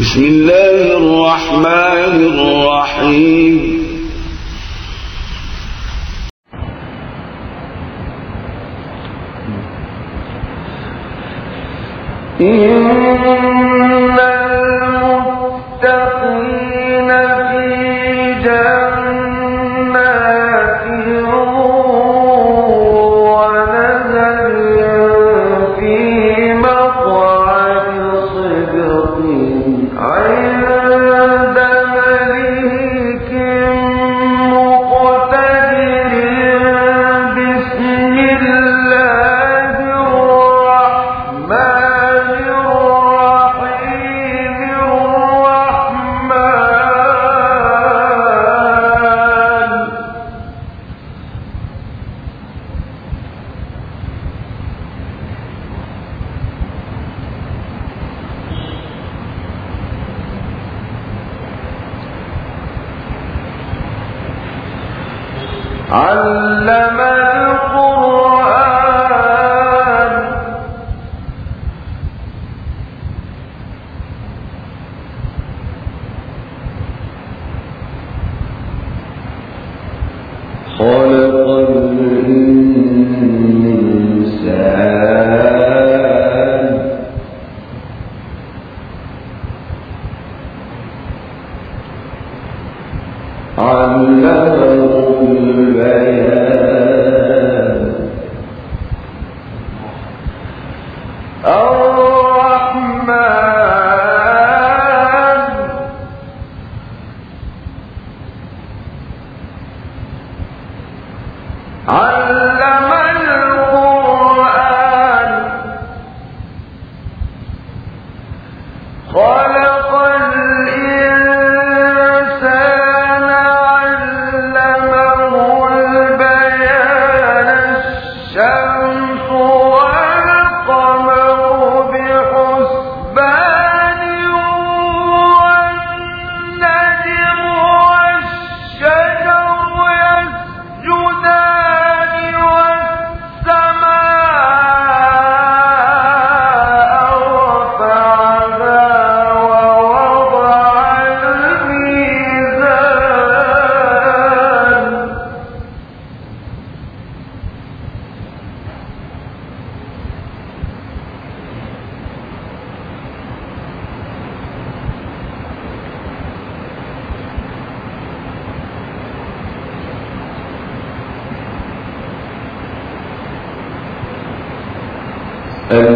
بسم الله الرحمن الرحيم إن علمه البيان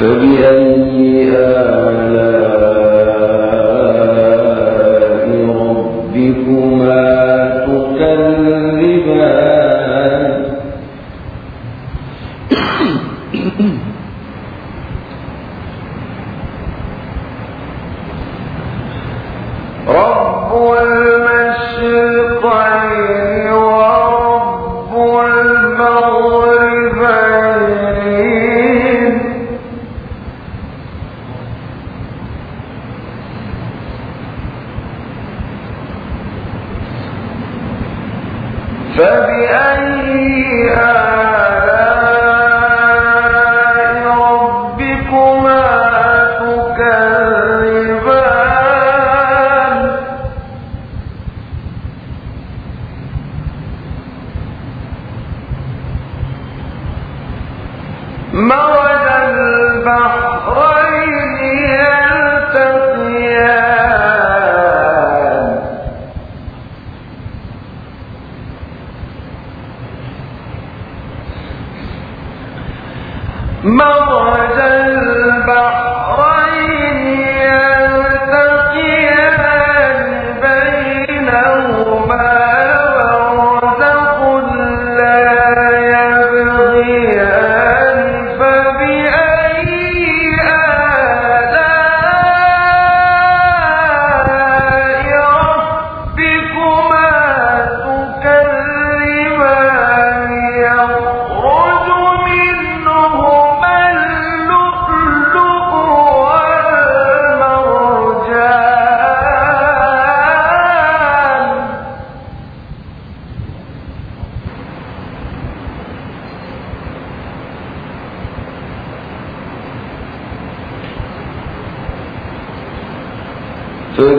فبأي آلاء ربكما تكذبان رب